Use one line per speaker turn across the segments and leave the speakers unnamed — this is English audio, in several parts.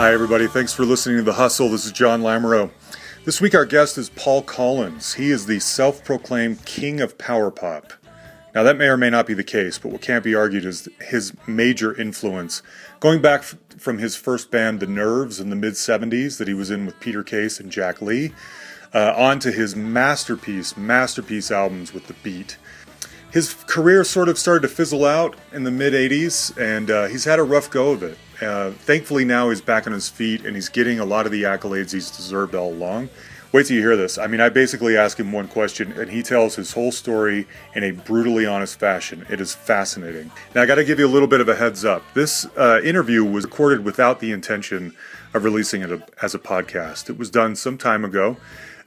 Hi, everybody. Thanks for listening to The Hustle. This is John Lamoureux. This week, our guest is Paul Collins. He is the self proclaimed king of power pop. Now, that may or may not be the case, but what can't be argued is his major influence. Going back f- from his first band, The Nerves, in the mid 70s, that he was in with Peter Case and Jack Lee, uh, on to his masterpiece, masterpiece albums with The Beat. His career sort of started to fizzle out in the mid 80s, and uh, he's had a rough go of it. Uh, thankfully, now he's back on his feet and he's getting a lot of the accolades he's deserved all along. Wait till you hear this. I mean, I basically ask him one question, and he tells his whole story in a brutally honest fashion. It is fascinating. Now, I got to give you a little bit of a heads up. This uh, interview was recorded without the intention of releasing it as a podcast. It was done some time ago.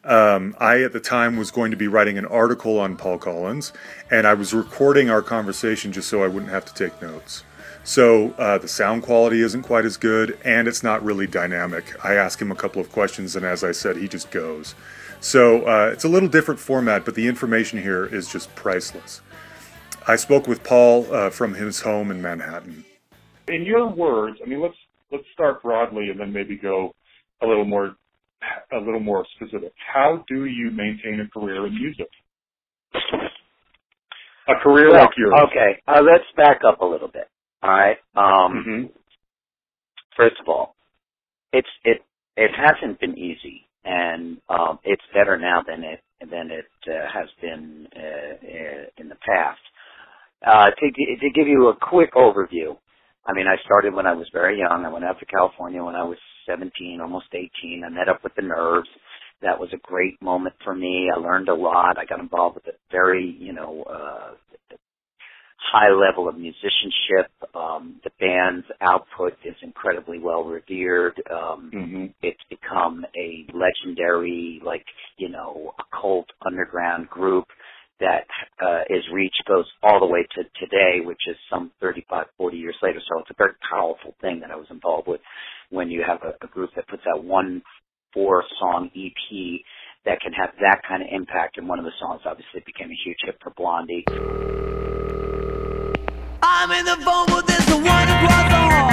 Um, I, at the time, was going to be writing an article on Paul Collins, and I was recording our conversation just so I wouldn't have to take notes. So uh, the sound quality isn't quite as good, and it's not really dynamic. I ask him a couple of questions, and as I said, he just goes. So uh, it's a little different format, but the information here is just priceless. I spoke with Paul uh, from his home in Manhattan.
In your words, I mean, let's let's start broadly and then maybe go a little more a little more specific. How do you maintain a career in music? A career
well,
like yours.
Okay, uh, let's back up a little bit. All right. Um,
hmm
First of all, it's it it hasn't been easy, and um, it's better now than it than it uh, has been uh, uh, in the past. Uh, to to give you a quick overview, I mean, I started when I was very young. I went out to California when I was 17, almost 18. I met up with the Nerves. That was a great moment for me. I learned a lot. I got involved with a very, you know, uh, high level of musicianship. Um, the band's output is incredibly well revered. Um,
hmm
it's become a legendary, like, you know, occult underground group that uh, is goes all the way to today, which is some 35, 40 years later. So it's a very powerful thing that I was involved with when you have a, a group that puts out one four song EP that can have that kind of impact. And one of the songs obviously became a huge hit for Blondie.
I'm in the phone there's the one across the hall.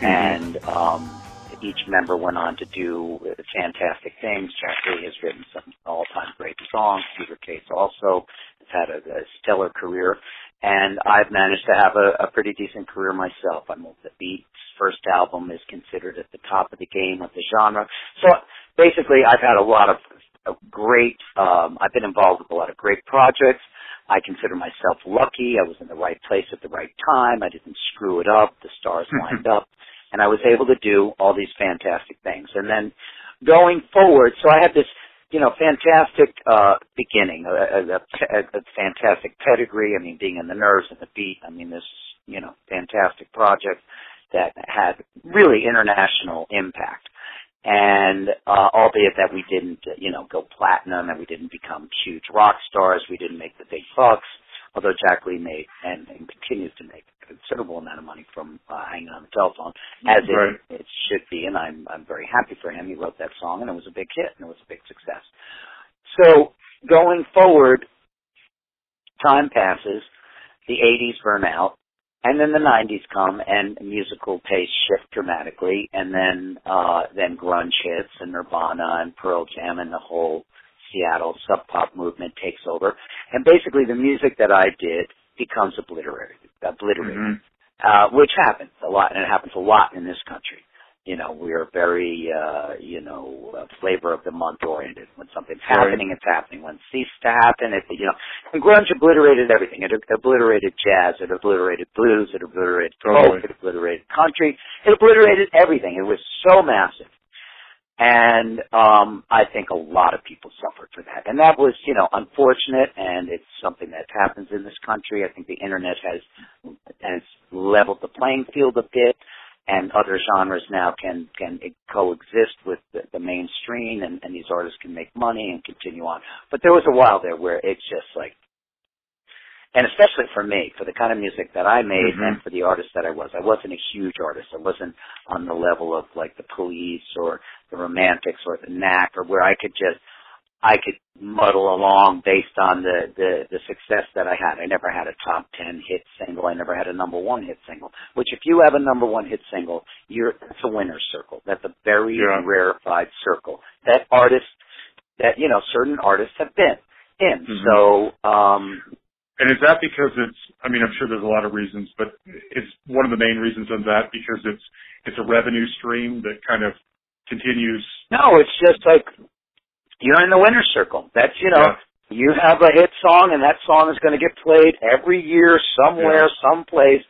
And um, each member went on to do fantastic things. Jack Lee has written some all-time great songs. Peter Case also has had a, a stellar career, and I've managed to have a, a pretty decent career myself. I'm the Beats' first album is considered at the top of the game of the genre. So basically, I've had a lot of, of great. Um, I've been involved with a lot of great projects. I consider myself lucky. I was in the right place at the right time. I didn't screw it up. The stars lined up. And I was able to do all these fantastic things. And then going forward, so I had this, you know, fantastic, uh, beginning, a, a, a, a fantastic pedigree. I mean, being in the nerves and the beat. I mean, this, you know, fantastic project that had really international impact and uh, albeit that we didn't, uh, you know, go platinum and we didn't become huge rock stars, we didn't make the big bucks. Although Jack Lee made and, and continues to make a considerable amount of money from uh, hanging on the telephone, as
Right.
it, it should be, and I'm I'm very happy for him. He wrote that song, and it was a big hit, and it was a big success. So going forward, time passes, the 80s burn out, and then the 90s come and musical tastes shift dramatically. And then uh then grunge hits and Nirvana and Pearl Jam and the whole Seattle sub pop movement takes over. And basically the music that I did becomes obliterated obliterated.
Mhm.
uh which happens a lot and it happens a lot in this country you know, we're very, uh, you know, uh, flavor of the month oriented. When something's
Right.
happening, it's happening. When it ceased to happen, it, you know, and grunge obliterated everything. It obliterated jazz. It obliterated blues. It obliterated
Totally.
folk. It obliterated country. It obliterated everything. It was so massive. And um I think a lot of people suffered for that. And that was, you know, unfortunate and it's something that happens in this country. I think the internet has has leveled the playing field a bit and other genres now can can coexist with the, the mainstream and, and these artists can make money and continue on. But there was a while there where it's just like and especially for me, for the kind of music that I made
Mhm.
and for the artist that I was. I wasn't a huge artist. I wasn't on the level of like the police or the romantics or the knack or where I could just I could muddle along based on the, the, the success that I had. I never had a top 10 hit single. I never had a number one hit single. Which if you have a number one hit single, you're, it's a winner's circle. That's a very
Yeah.
rarefied circle. That artists, that, you know, certain artists have been in.
Mhm.
So, um,
And is that because it's? I mean, I'm sure there's a lot of reasons, but it's one of the main reasons of that because it's it's a revenue stream that kind of continues.
no, it's just like, you're in the winner's circle. That's, you know,
Yeah.
you have a hit song and that song is going to get played every year somewhere, someplace.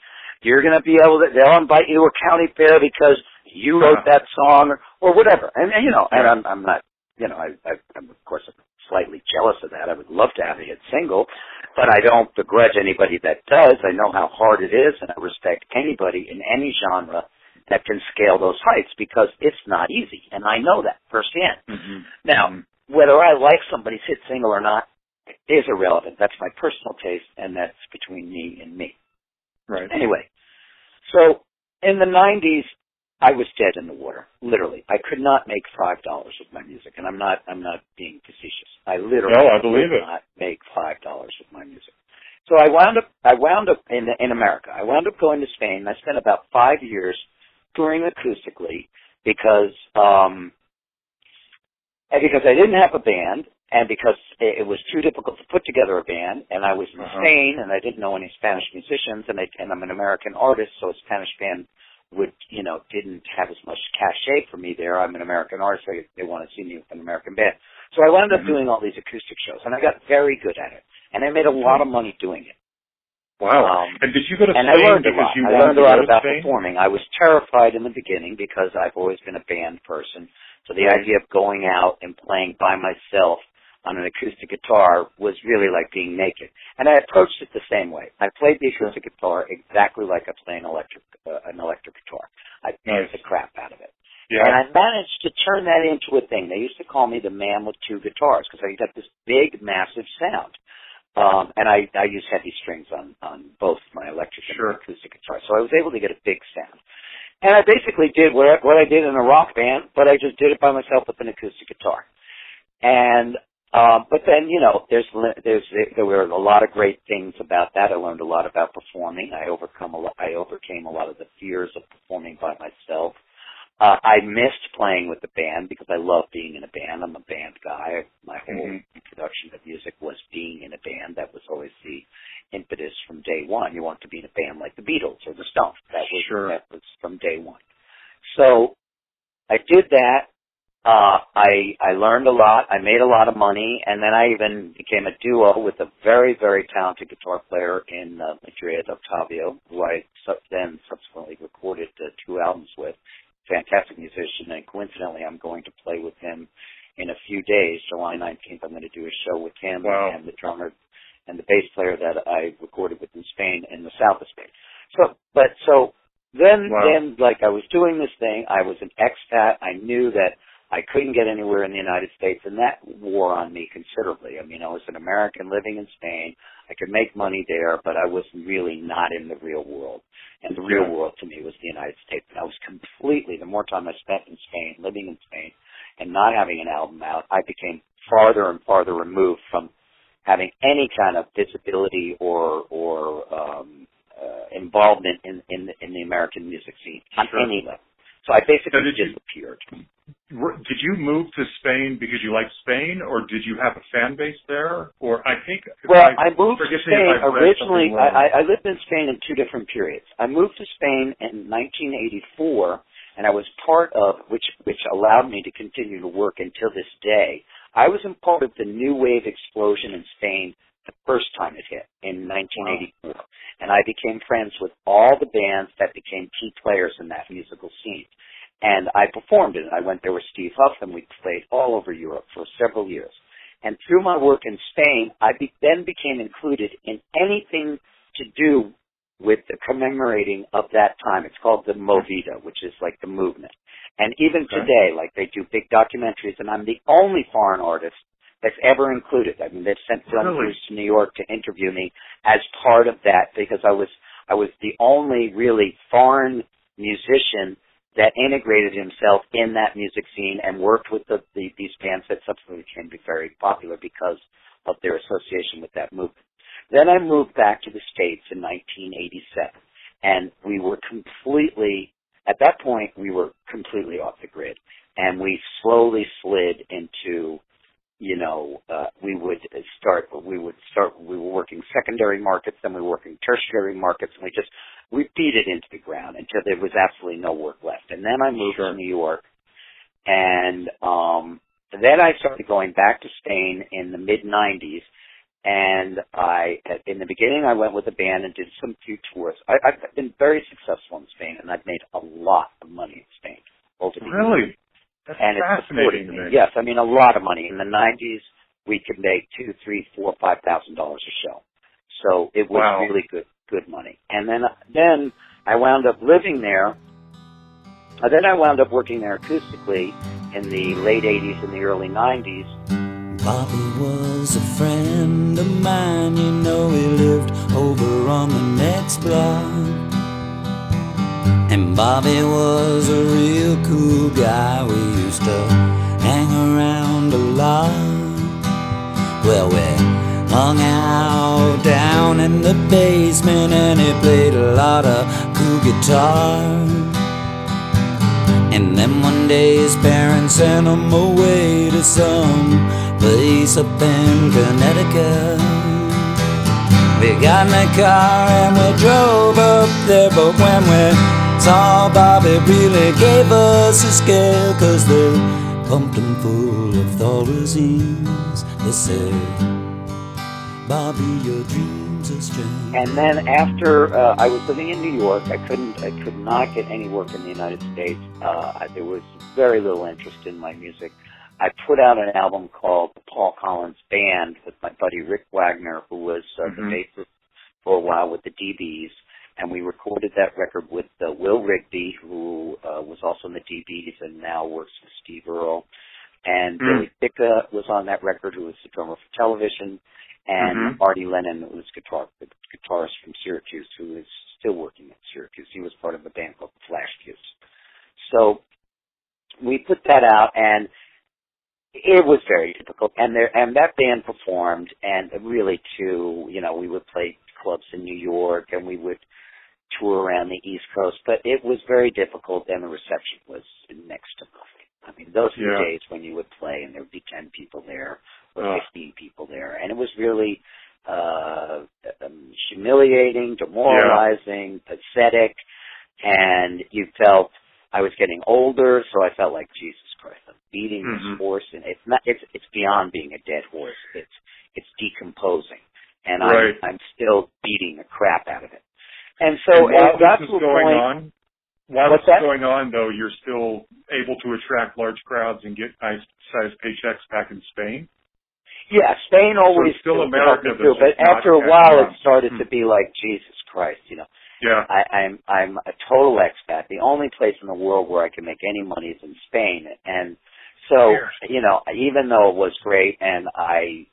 You're going to be able to, they'll invite you to a county fair because you wrote
Yeah.
that song or, or whatever. And, and you know, and I'm, I'm not, you know, I, I, I'm of course slightly jealous of that. I would love to have a hit single, but I don't begrudge anybody that does. I know how hard it is and I respect anybody in any genre that can scale those heights because it's not easy. And I know that firsthand.
Mm-hmm.
Now, whether I like somebody's hit single or not is irrelevant. That's my personal taste, and that's between me and me.
Right.
Anyway, so in the 90s, I was dead in the water, literally. I could not make five dollars with my music, and I'm not, I'm not being facetious. I literally
No, I believe
could
it.
not make five dollars with my music. So I wound up, I wound up in in America. I wound up going to Spain. I spent about five years touring acoustically because um, and because I didn't have a band, and because it, it was too difficult to put together a band, and I was in
Uh-huh.
Spain, and I didn't know any Spanish musicians, and, I, and I'm an American artist, so a Spanish band would, you know, didn't have as much cachet for me there. I'm an American artist, so they want to see me with an American band. So I wound up
Mhm.
doing all these acoustic shows, and I got very good at it, and I made a lot of money doing it.
Wow.
Um,
and did you go to
and
Spain
I learned a
because
lot.
you
I learned a lot about
Spain?
performing. I was terrified in the beginning because I've always been a band person. So the idea of going out and playing by myself on an acoustic guitar was really like being naked. And I approached it the same way. I played the acoustic guitar exactly like I play an electric uh, an electric guitar. I
Nice.
the crap out of it.
Yeah.
And I managed to turn that into a thing. They used to call me the man with two guitars because I got this big, massive sound. Um, and I, I use heavy strings on, on both my electric
Sure.
and acoustic guitar. So I was able to get a big sound. And I basically did what I, what I did in a rock band, but I just did it by myself with an acoustic guitar. And um, but then you know, there's there's there were a lot of great things about that. I learned a lot about performing. I overcome a lot, I overcame a lot of the fears of performing by myself. Uh, I missed playing with the band because I love being in a band. I'm a band guy. My whole
Mhm.
introduction to music was being in a band. That was always the impetus from day one. You want to be in a band like the Beatles or the Stones. That was
Sure.
that was from day one. So I did that. Uh, I I learned a lot. I made a lot of money, and then I even became a duo with a very very talented guitar player in uh, Madrid, Octavio, who I sub- then subsequently recorded uh, two albums with. Fantastic musician, and coincidentally, I'm going to play with him in a few days. July 19th, I'm going to do a show with him
Wow.
and the drummer and the bass player that I recorded with in Spain in the south of Spain. So, but so then,
Wow.
then like I was doing this thing, I was an expat. I knew that I couldn't get anywhere in the United States, and that wore on me considerably. I mean, I was an American living in Spain. I could make money there, but I was really not in the real world. And the real world to me was the United States. And I was completely, the more time I spent in Spain, living in Spain, and not having an album out, I became farther and farther removed from having any kind of visibility or or um, uh, involvement in in the, in the American music scene on
Sure.
any level. So I basically
So did you-
disappeared.
Were- Did you move to Spain because you liked Spain, or did you have a fan base there? Or I think.
Well, I moved to
forgive me if
Spain originally. I, I I lived in Spain in two different periods. I moved to Spain in 1984, and I was part of which which allowed me to continue to work until this day. I was in part of the new wave explosion in Spain the first time it hit in 1984, and I became friends with all the bands that became key players in that musical scene. And I performed in it. I went there with Steve Huff, and we played all over Europe for several years. And through my work in Spain, I be- then became included in anything to do with the commemorating of that time. It's called the Movida, which is like the movement. And even
Okay.
today, like they do big documentaries, and I'm the only foreign artist that's ever included. I mean, they've sent film
Really?
crews to New York to interview me as part of that because I was I was the only really foreign musician that integrated himself in that music scene and worked with the, the these bands that subsequently became very popular because of their association with that movement. Then I moved back to the States in 1987 and we were completely, at that point we were completely off the grid and we slowly slid into you know, uh, we would start, we would start, we were working secondary markets, then we were working tertiary markets, and we just, we beat it into the ground until there was absolutely no work left. And then I moved
Sure.
to New York, and, um, then I started going back to Spain in the mid 90s, and I, in the beginning I went with a band and did some few tours. I, I've been very successful in Spain, and I've made a lot of money in Spain. years
Really? That's
and it's supporting me.
me.
Yes, I mean a lot of money. In the '90s, we could make two, three, four, five thousand dollars a show. So it was
Wow.
really good, good money. And then, then I wound up living there. Uh, then I wound up working there acoustically in the late '80s and the early '90s.
Bobby was a friend of mine, you know, he lived over on the next block. And Bobby was a real cool guy, we used to hang around a lot. Well, we hung out down in the basement, and he played a lot of cool guitar. And then one day his parents sent him away to some place up in Connecticut. We got in a car and we drove up there, but when we saw Bobby, really gave us a scare, cause they pumped him full of Thorazines. They said, Bobby, your dreams are strange.
And then after uh, I was living in New York, I couldn't, I could not get any work in the United States. Uh, there was very little interest in my music. I put out an album called the Paul Collins Band with my buddy Rick Wagner, who was uh, the
Mhm.
bassist for a while with the DBs, and we recorded that record with uh, Will Rigby, who uh, was also in the DBs and now works with Steve Earle. And
Mm.
Billy Ficca was on that record, who was the drummer for television, and
Mhm.
Marty Lennon, who was guitar the guitarist from Syracuse, who is still working at Syracuse. He was part of a band called Flash Fuse. So we put that out, and it was very difficult. And there, and that band performed, and really too, you know, we would play clubs in New York, and we would tour around the East Coast, but it was very difficult, and the reception was next to nothing. I mean, those were
Yeah.
days when you would play, and there would be ten people there, or
Ugh.
15 people there, and it was really uh, um, humiliating, demoralizing, pathetic, and you felt I was getting older, so I felt like Jesus Christ, I'm beating
Mhm.
this horse, and it's not, it's it's beyond being a dead horse. It's it's decomposing, and
Right.
I'm I'm still beating the crap out of it. And so
And while this is going on, while this is going on, though, you're still able to attract large crowds and get nice sized paychecks back in Spain.
Yeah, Spain always
it's still America
me too, but after a while, it started
Hmm.
to be like Jesus Christ, you know.
Yeah.
I, I'm I'm a total expat. The only place in the world where I can make any money is in Spain, and so you know, even though it was great, and I,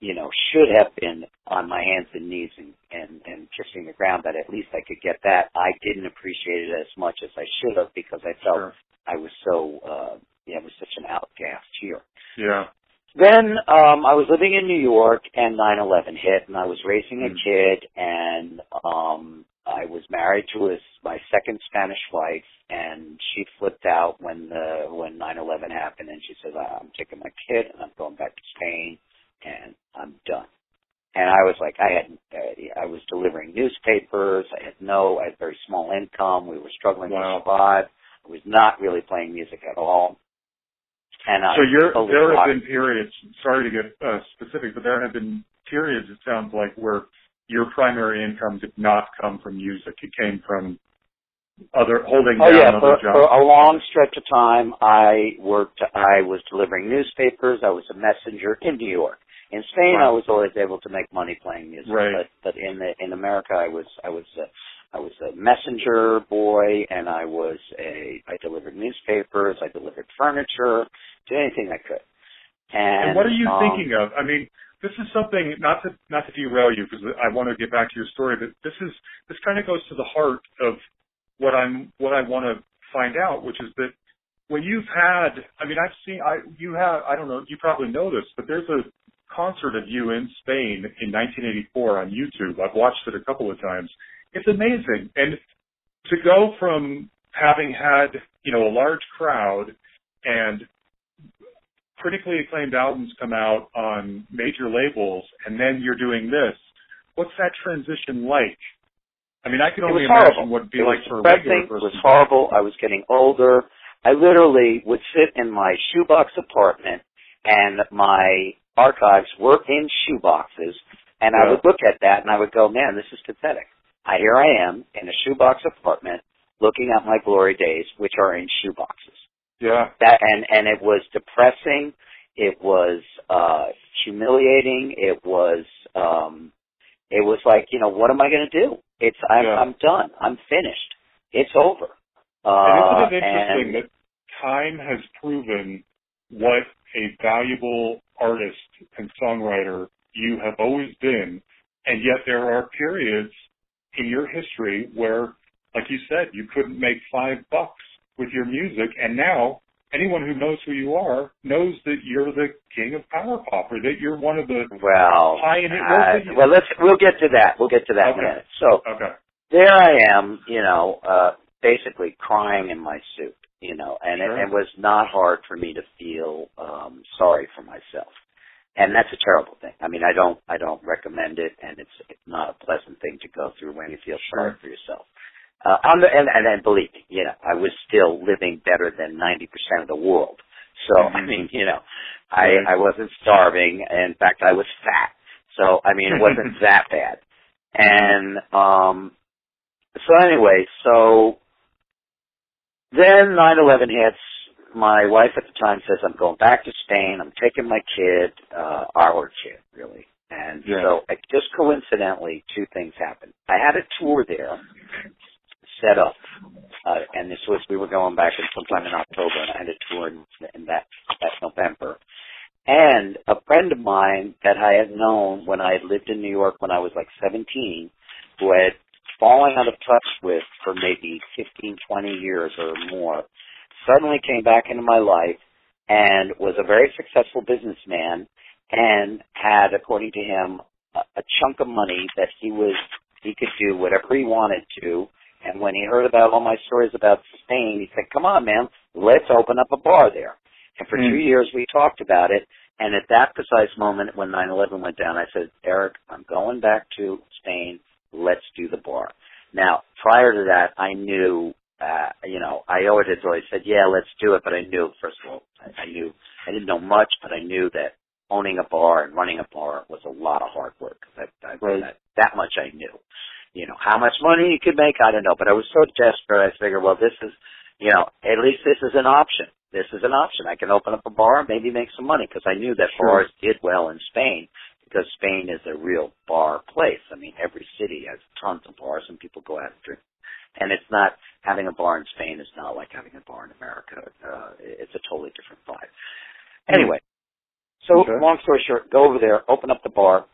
you know, should have been on my hands and knees and and, and kissing the ground, but at least I could get that. I didn't appreciate it as much as I should have because I felt
Sure.
I was so, uh, yeah, I was such an outcast here.
Yeah.
Then um I was living in New York and 9/11 hit and I was raising a
Mm.
kid and um I was married to his my second Spanish wife and she flipped out when the when 9/11 happened and she said I'm taking my kid and I'm going back to Spain and I'm done. And I was like I had I was delivering newspapers, I had no I had very small income, we were struggling
Wow.
to survive. I was not really playing music at all. And
So you're, there have been periods, sorry to get uh, specific, but there have been periods, it sounds like, where your primary income did not come from music. It came from other, holding
Oh
down
yeah,
other
for,
jobs.
for a long stretch of time, I worked. I was delivering newspapers. I was a messenger in New York. In Spain,
Wow.
I was always able to make money playing music.
Right.
But but in the in America, I was I was a, I was a messenger boy, and I was a I delivered newspapers. I delivered furniture. Did anything I could. And,
And what are you
um,
thinking of? I mean, this is something not to not to derail you because I want to get back to your story, but this is this kind of goes to the heart of what I'm what I want to find out, which is that when you've had, I mean, I've seen, I you have, I don't know, you probably know this, but there's a concert of you in Spain in 1984 on YouTube. I've watched it a couple of times. It's amazing, and to go from having had you know a large crowd and critically acclaimed albums come out on major labels and then you're doing this. What's that transition like? I mean, I can only imagine
horrible.
what it'd be
it
like for a regular person.
It was horrible. I was getting older. I literally would sit in my shoebox apartment, and my archives were in shoeboxes, and I would look at that and I would go, "Man, this is pathetic." I, here I am in a shoebox apartment, looking at my glory days, which are in shoeboxes.
Yeah.
That and and it was depressing. It was uh humiliating. It was um it was like, you know, what am I going to do? It's I'm
Yeah.
I'm done. I'm finished. It's over.
And
Uh,
isn't it interesting
and
that time has proven what a valuable artist and songwriter you have always been, and yet there are periods in your history where, like you said, you couldn't make five bucks with your music, and now anyone who knows who you are knows that you're the king of power pop, or that you're one of the.
well,
Pioneer-
uh,
what did you-
well, let's we'll get to that. We'll get to that in
Okay.
a minute. So
Okay.
there I am, you know, uh, basically crying in my suit, you know, and
Sure.
it, it was not hard for me to feel um, sorry for myself, and that's a terrible thing. I mean, I don't, I don't recommend it, and it's it's not a pleasant thing to go through when you feel sorry for yourself. Uh, on the, and, and and believe me, you know, I was still living better than ninety percent of the world. So I
Mhm.
mean, you know, I I wasn't starving. In fact, I was fat. So I mean, it wasn't that bad. And um, so anyway, so then 9/11 hits. My wife at the time says, "I'm going back to Spain. I'm taking my kid, uh, our kid, really." And
Yeah.
so, just coincidentally, two things happened. I had a tour there set up, uh, and this was we were going back in sometime in October, and I had a tour in, in that that November. And a friend of mine that I had known when I had lived in New York when I was like 17, who I had fallen out of touch with for maybe 15, 20 years or more, suddenly came back into my life and was a very successful businessman and had, according to him, a, a chunk of money that he was he could do whatever he wanted to. And when he heard about all my stories about Spain, he said, "Come on, man, let's open up a bar there." And for
Hmm.
two years, we talked about it. And at that precise moment, when 9/11 went down, I said, "Eric, I'm going back to Spain. Let's do the bar." Now, prior to that, I knew, uh, you know, I always had always said, "Yeah, let's do it," but I knew, first of all, I, I knew I didn't know much, but I knew that owning a bar and running a bar was a lot of hard work. That, that,
Right.
that, that much I knew. You know, how much money you could make, I don't know, but I was so desperate, I figured, well, this is, you know, at least this is an option. This is an option. I can open up a bar, and maybe make some money, because I knew that
Sure.
bars did well in Spain, because Spain is a real bar place. I mean, every city has tons of bars and people go out and drink. And it's not, having a bar in Spain is not like having a bar in America. Uh, it's a totally different vibe. Anyway, so
Okay.
long story short, go over there, open up the bar,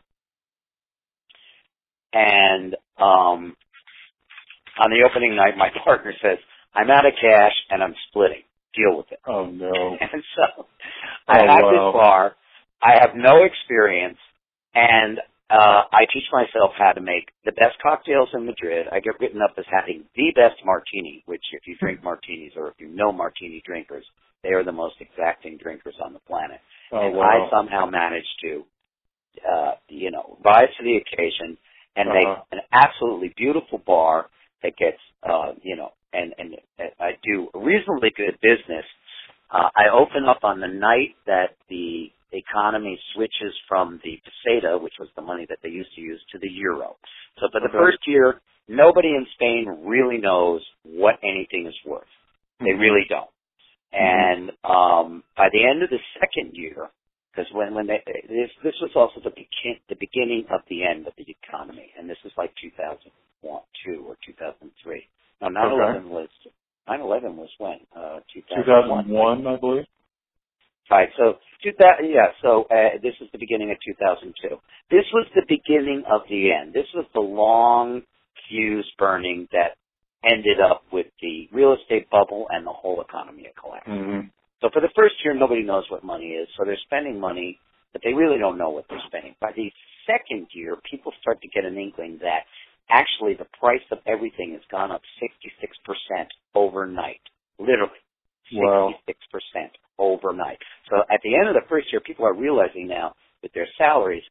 and um, on the opening night, my partner says, "I'm out of cash and I'm splitting. Deal with it."
Oh no.
And so I
Oh,
have
wow.
this bar. I have no experience, and uh, I teach myself how to make the best cocktails in Madrid. I get written up as having the best martini, which if you drink martinis or if you know martini drinkers, they are the most exacting drinkers on the planet.
Oh
and
wow.
I somehow managed to, uh, you know, rise to the occasion and
Uh-huh.
an absolutely beautiful bar that gets, uh, you know, and and I do reasonably good business. Uh, I open up on the night that the economy switches from the peseta, which was the money that they used to use, to the euro. So for the
Okay.
first year, nobody in Spain really knows what anything is worth. They
Mhm.
really don't. And um, by the end of the second year, because when when they this this was also the begin the beginning of the end of the economy, and this is like 2001, two or 2003. No, 9/11 was 9/11 was when uh, 2001.
2001, I believe.
Right. So 2000, yeah. So uh, this is the beginning of 2002. This was the beginning of the end. This was the long fuse burning that ended up with the real estate bubble and the whole economy collapse.
Mm-hmm.
So for the first year, nobody knows what money is. So they're spending money, but they really don't know what they're spending. By the second year, people start to get an inkling that actually the price of everything has gone up 66% overnight. Literally. 66% overnight. So at the end of the first year, people are realizing now with their salaries,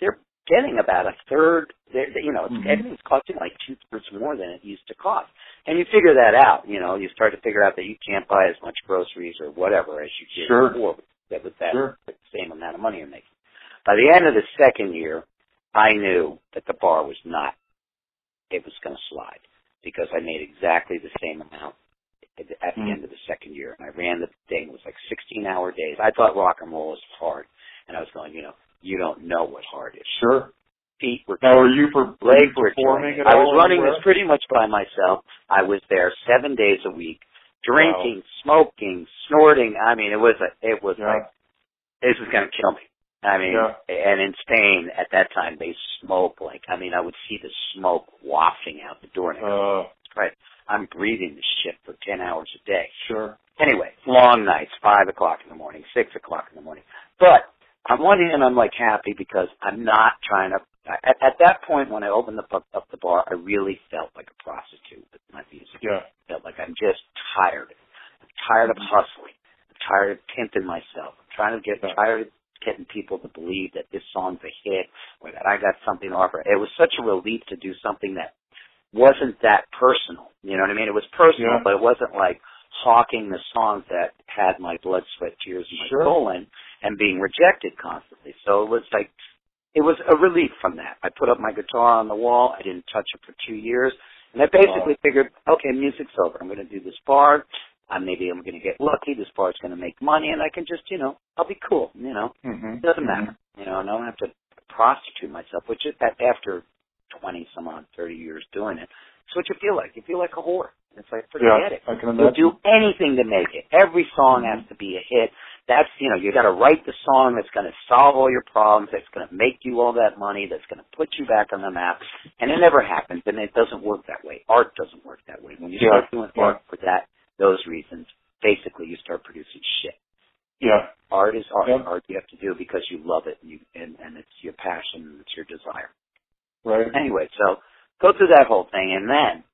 they're getting about a third, you know, it's,
Mhm.
everything's costing like two thirds more than it used to cost. And you figure that out, you know, you start to figure out that you can't buy as much groceries or whatever as you did
Sure.
before that with that
Sure.
same amount of money you're making. By the end of the second year, I knew that the bar was not, it was going to slide because I made exactly the same amount at the, at the
Mm.
end of the second year. And I ran the thing, it was like 16 hour days. I thought rock and roll was hard. And I was going, you know, you don't know what hard is.
Sure.
Feet were
Now, are you for were
legs were
performing.
I was running this pretty much by myself. I was there seven days a week, drinking, smoking, snorting. I mean, it was a, it was
Yeah.
like this was going to kill me. I mean,
Yeah.
and in Spain at that time they smoke like I mean I would see the smoke wafting out the door. And I go,
Uh,
right, I'm breathing this shit for ten hours a day.
sure.
Anyway, long nights, five o'clock in the morning, six o'clock in the morning. But on one hand, I'm like happy because I'm not trying to. At, at that point, when I opened up, up, up the bar, I really felt like a prostitute with my music.
Yeah.
I felt like I'm just tired. I'm tired of mm-hmm. hustling. I'm tired of pimping myself. I'm trying to get
Yeah.
tired of getting people to believe that this song's a hit or that I got something to offer. It was such a relief to do something that wasn't that personal. You know what I mean? It was personal,
Yeah.
but it wasn't like hawking the songs that had my blood, sweat, tears, and my
Sure.
soul in and being rejected constantly. So it was like, it was a relief from that. I put up my guitar on the wall. I didn't touch it for two years. And I basically figured, okay, music's over. I'm going to do this bar. Uh, maybe I'm going to get lucky. This bar's going to make money, and I can just, you know, I'll be cool. You know,
Mm-hmm.
it doesn't matter. You know, and I don't have to prostitute myself, which is that after 20 some odd, 30 years doing it. It's what you feel like. You feel like a whore. It's like, forget
Yeah,
it.
I can
You'll do anything to make it. Every song has to be a hit. That's, you know, you gotta write the song that's gonna solve all your problems, that's gonna make you all that money, that's gonna put you back on the map. And it never happens, and it doesn't work that way. Art doesn't work that way. When you
Yeah,
start doing
yeah.
art for that, those reasons, basically you start producing shit.
Yeah.
Art is art.
Yeah.
Art you have to do because you love it and you, and, and it's your passion and it's your desire.
Right.
Anyway, so go through that whole thing, and then,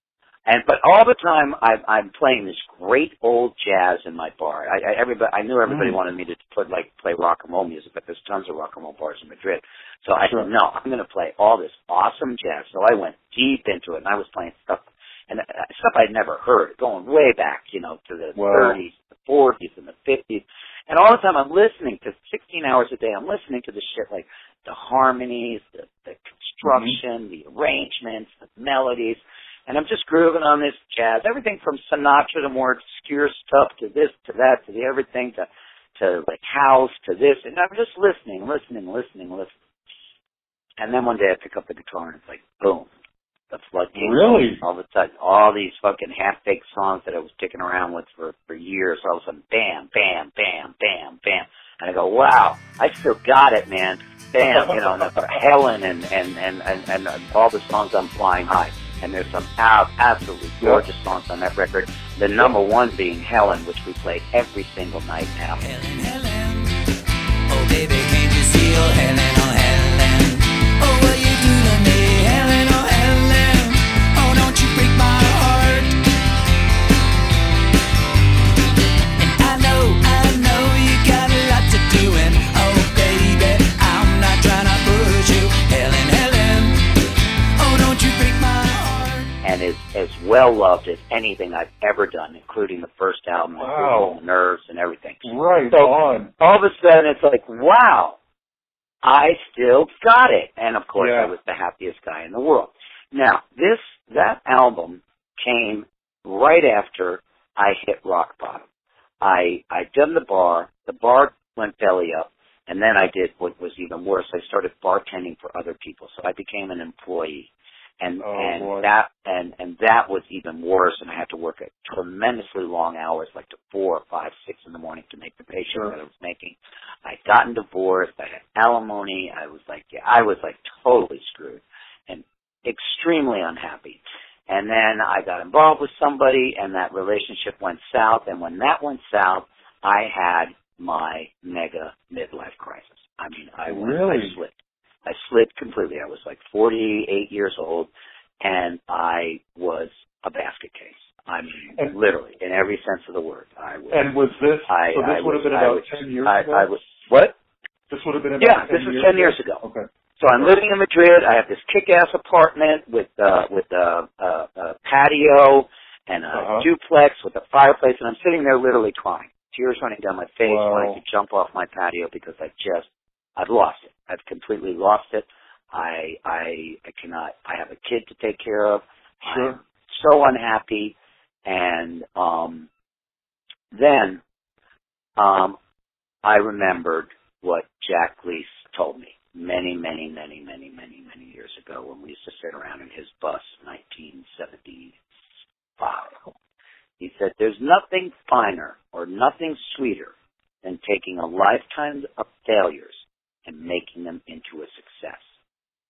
and but all the time I'm I'm playing this great old jazz in my bar. I, I everybody, I knew everybody
Mm.
wanted me to put like play rock and roll music, but there's tons of rock and roll bars in Madrid. So I said, no, I'm going to play all this awesome jazz. So I went deep into it, and I was playing stuff and uh, stuff I'd never heard, going way back, you know, to the
Wow.
30s, the 40s, and the 50s. And all the time I'm listening to 16 hours a day. I'm listening to the shit like the harmonies, the, the construction, the arrangements, the melodies, and I'm just grooving on this jazz. Everything from Sinatra to more obscure stuff to this to that to the everything to to like house to this, and I'm just listening, listening, listening, listening. And then one day I pick up the guitar and it's like boom, the floodgates.
Really?
All of a sudden, all these fucking half-baked songs that I was dicking around with for for years, all of a sudden, bam, bam, bam, bam, bam, and I go, wow, I still got it, man. Bam, you know, and Helen and and and and, and all the songs on Flying High. And there's some absolutely gorgeous songs on that record. The number one being Helen, which we play every single night now.
Helen, Helen. Oh, baby, can't you see? Oh, Helen.
As well loved as anything I've ever done, including the first album,
Wow.
including Nerves and everything.
Right
So-
on.
All of a sudden, it's like, wow, I still got it. And of course,
Yeah.
I was the happiest guy in the world. Now, this that album came right after I hit rock bottom. I I done the bar. The bar went belly up, and then I did what was even worse. I started bartending for other people, so I became an employee, and
Oh,
and
boy.
that and and that was even worse. And I had to work at tremendously long hours, like to four, five, six in the morning to make the paycheck
Sure.
that I was making. I'd gotten divorced. I had alimony. I was like, yeah, I was like totally screwed and extremely unhappy. And then I got involved with somebody and that relationship went south. And when that went south, I had my mega midlife crisis. I mean, I
Really?
I slid. I slid completely. I was like 48 years old and I was a basket case. I mean,
And-
literally, in every sense of the word. I was,
And was this,
I,
so this
I
would have been about
was-
10 years
I,
ago?
I was, what?
this would have been about
Yeah,
10
this was
years
10 years ago.
Okay.
So I'm living in Madrid. I have this kick-ass apartment with uh, with a, a, a patio and a
Uh-huh.
duplex with a fireplace, and I'm sitting there literally crying, tears running down my face,
Wow.
wanting to jump off my patio because I just I've lost it. I've completely lost it. I I I cannot. I have a kid to take care of.
Sure.
I'm so unhappy, and um, then um, I remembered what Jack Lee's told me many, many, many, many, many, many years ago when we used to sit around in his bus, 1975. He said, "There's nothing finer or nothing sweeter than taking a lifetime of failures and making them into a success."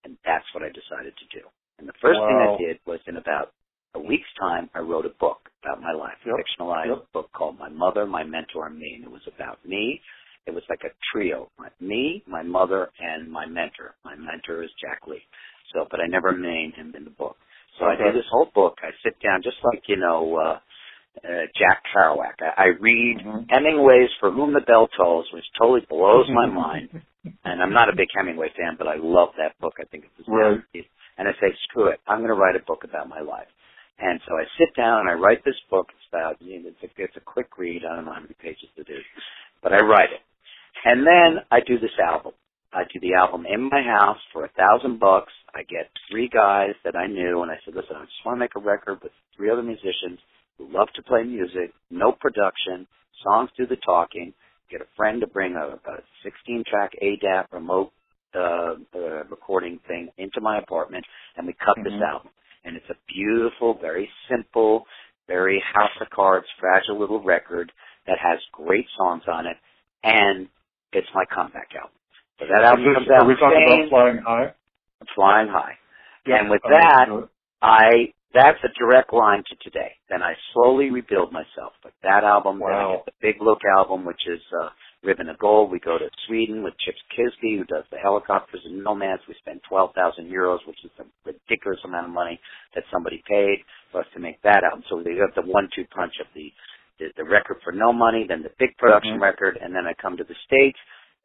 And that's what I decided to do. And the first thing I did was in about a week's time, I wrote a book about my life,
Yep.
a fictionalized
Yep.
book called My Mother, My Mentor, and Me. And it was about me. It was like a trio. My, me, my mother, and my mentor. My mentor is Jack Lee. So, but I never named him in the book. So I
Okay.
do this whole book. I sit down just like, you know, uh, uh, Jack Kerouac. I, I read
Mhm.
Hemingway's For Whom the Bell Tolls, which totally blows my
Mm-hmm.
mind. And I'm not a big Hemingway fan, but I love that book. I think it's his
Right.
masterpiece. And I say, screw it. I'm going to write a book about my life. And so I sit down and I write this book. It's about, you know, it's a, it's a quick read. I don't know how many pages it is, but I write it. And then I do this album. I do the album in my house for a thousand bucks. I get three guys that I knew, and I said, listen, I just want to make a record with three other musicians who love to play music, no production, songs do the talking. Get a friend to bring a, a 16-track ADAT remote uh, uh, recording thing into my apartment, and we cut this
Mhm.
album. And it's a beautiful, very simple, very house of cards, fragile little record that has great songs on it, and it's my comeback album. So that album
this,
comes
are
out
we
in
talking
Spain,
about flying high?
Flying High.
Yep.
And with that. I that's a direct line to today. Then I slowly rebuild myself. But that album, then I
Wow.
get the Big Look album, which is uh, Ribbon of Gold. We go to Sweden with Chips Kiesbye, who does the Hellacopters and nomads. We spend twelve thousand euros, which is a ridiculous amount of money that somebody paid for us to make that album. So we got the one-two punch of the the, the record for no money, then the big production
Mhm.
record, and then I come to the states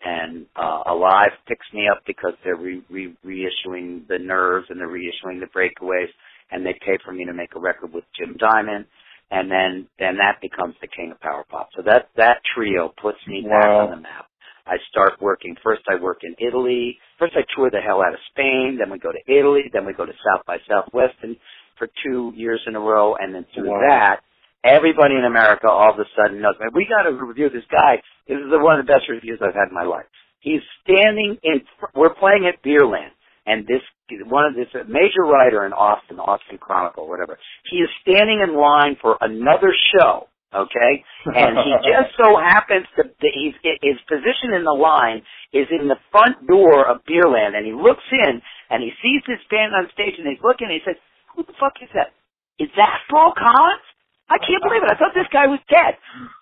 and uh, Alive picks me up because they're re- re- reissuing the Nerves and they're reissuing the Breakaways, and they pay for me to make a record with Jim Diamond, and then then that becomes the king of power pop. So that that trio puts me back on the map. I start working. First, I work in Italy. First, I tour the hell out of Spain. Then we go to Italy. Then we go to South by Southwest and for two years in a row. And then through
Wow.
that, everybody in America all of a sudden knows, man, we got to review this guy. This is the, one of the best reviews I've had in my life. He's standing in, fr- we're playing at Beerland, and this, one of this, a major writer in Austin, Austin Chronicle, whatever, he is standing in line for another show, okay? And he just so happens to, that he's, his position in the line is in the front door of Beerland, and he looks in, and he sees this band on stage, and he's looking, and he says, who the fuck is that? Is that Paul Collins? I can't believe it. I thought this guy was dead.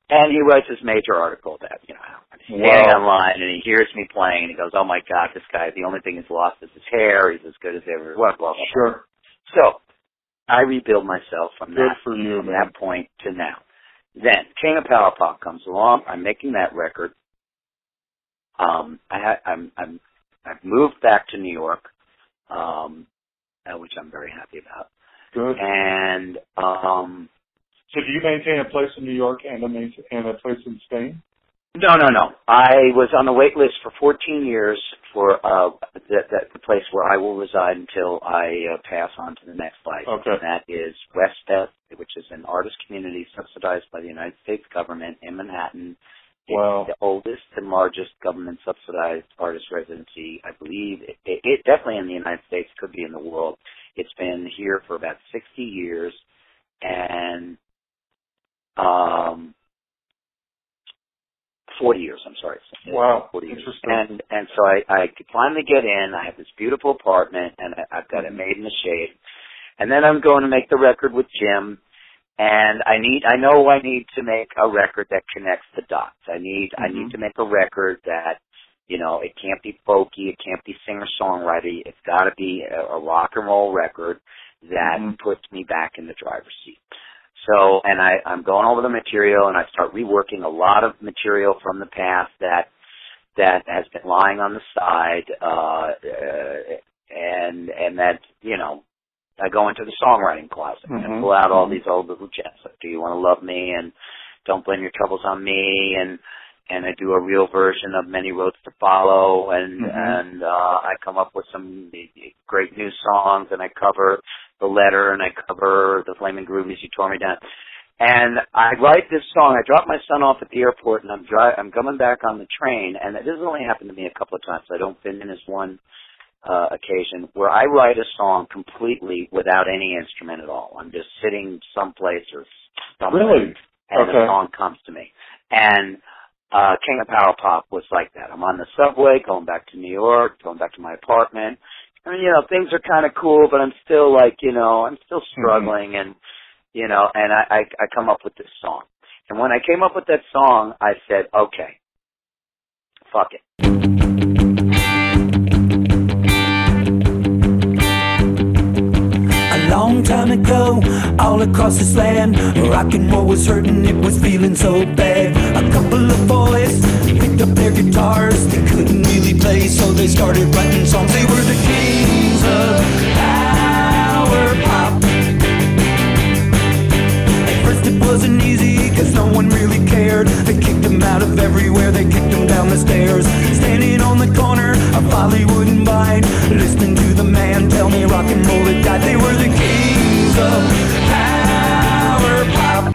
And he writes this major article that, you know, I'm standing
Wow.
online and he hears me playing and he goes, oh my god, this guy, the only thing he's lost is his hair. He's as good as ever. Blah, blah, blah.
Sure.
So, I rebuild myself from
Good
that,
for you,
from
man.
that point to now. Then, King of Power Pop comes along. I'm making that record. Um, I ha- I'm, I'm, I've moved back to New York, um, uh, which I'm very happy about.
Good.
And um
So do you maintain a place in New York and a and a place in Spain?
no, no, no. I was on the wait list for 14 years for uh the, the, the place where I will reside until I uh, pass on to the next life.
Okay.
And that is West Beth, which is an artist community subsidized by the United States government in Manhattan. It's
Wow.
the oldest and largest government subsidized artist residency, I believe. It, it, it definitely in the United States, could be in the world. It's been here for about 60 years, and um, 40 years. I'm sorry.
Wow.
40 years.
Interesting.
And and so I I finally get in. I have this beautiful apartment, and I, I've got it made in the shade. And then I'm going to make the record with Jim. And I need, I know I need to make a record that connects the dots. I need, I
Mhm.
need to make a record that, you know, it can't be folky, it can't be singer-songwriter, it's gotta be a, a rock and roll record that
Mhm.
puts me back in the driver's seat. So, and I, I'm going over the material and I start reworking a lot of material from the past that, that has been lying on the side, uh, uh and, and that, you know, I go into the songwriting closet and
Mhm.
pull out all
Mhm.
these old little gems. Like, do you want to love me? And don't blame your troubles on me. And and I do a real version of many roads to follow. And
Mhm.
and uh, I come up with some great new songs. And I cover the letter. And I cover the Flaming Groovies. You tore me down. And I write this song. I drop my son off at the airport, and I'm dri- I'm coming back on the train. And this has only happened to me a couple of times. I don't fit in as one uh, occasion where I write a song completely without any instrument at all. I'm just sitting someplace or somewhere,
Really?
and the song comes to me. And uh, King of Power Pop was like that. I'm on the subway going back to New York, going back to my apartment. And you know, things are kind of cool, but I'm still like, you know, I'm still struggling, and you know, and I, I I come up with this song. And when I came up with that song, I said, okay, fuck it.
A long time ago, all across this land, rock and roll was hurting, it was feeling so bad. A couple of boys picked up their guitars, they couldn't really play, so they started writing songs. They were the kings of power pop. At first it wasn't easy, cause no one really cared. They kicked them out of everywhere, they kicked them down the stairs. Standing on the corner of Hollywood and Vine, listening to the man tell me rock and roll had died. They were the kings of.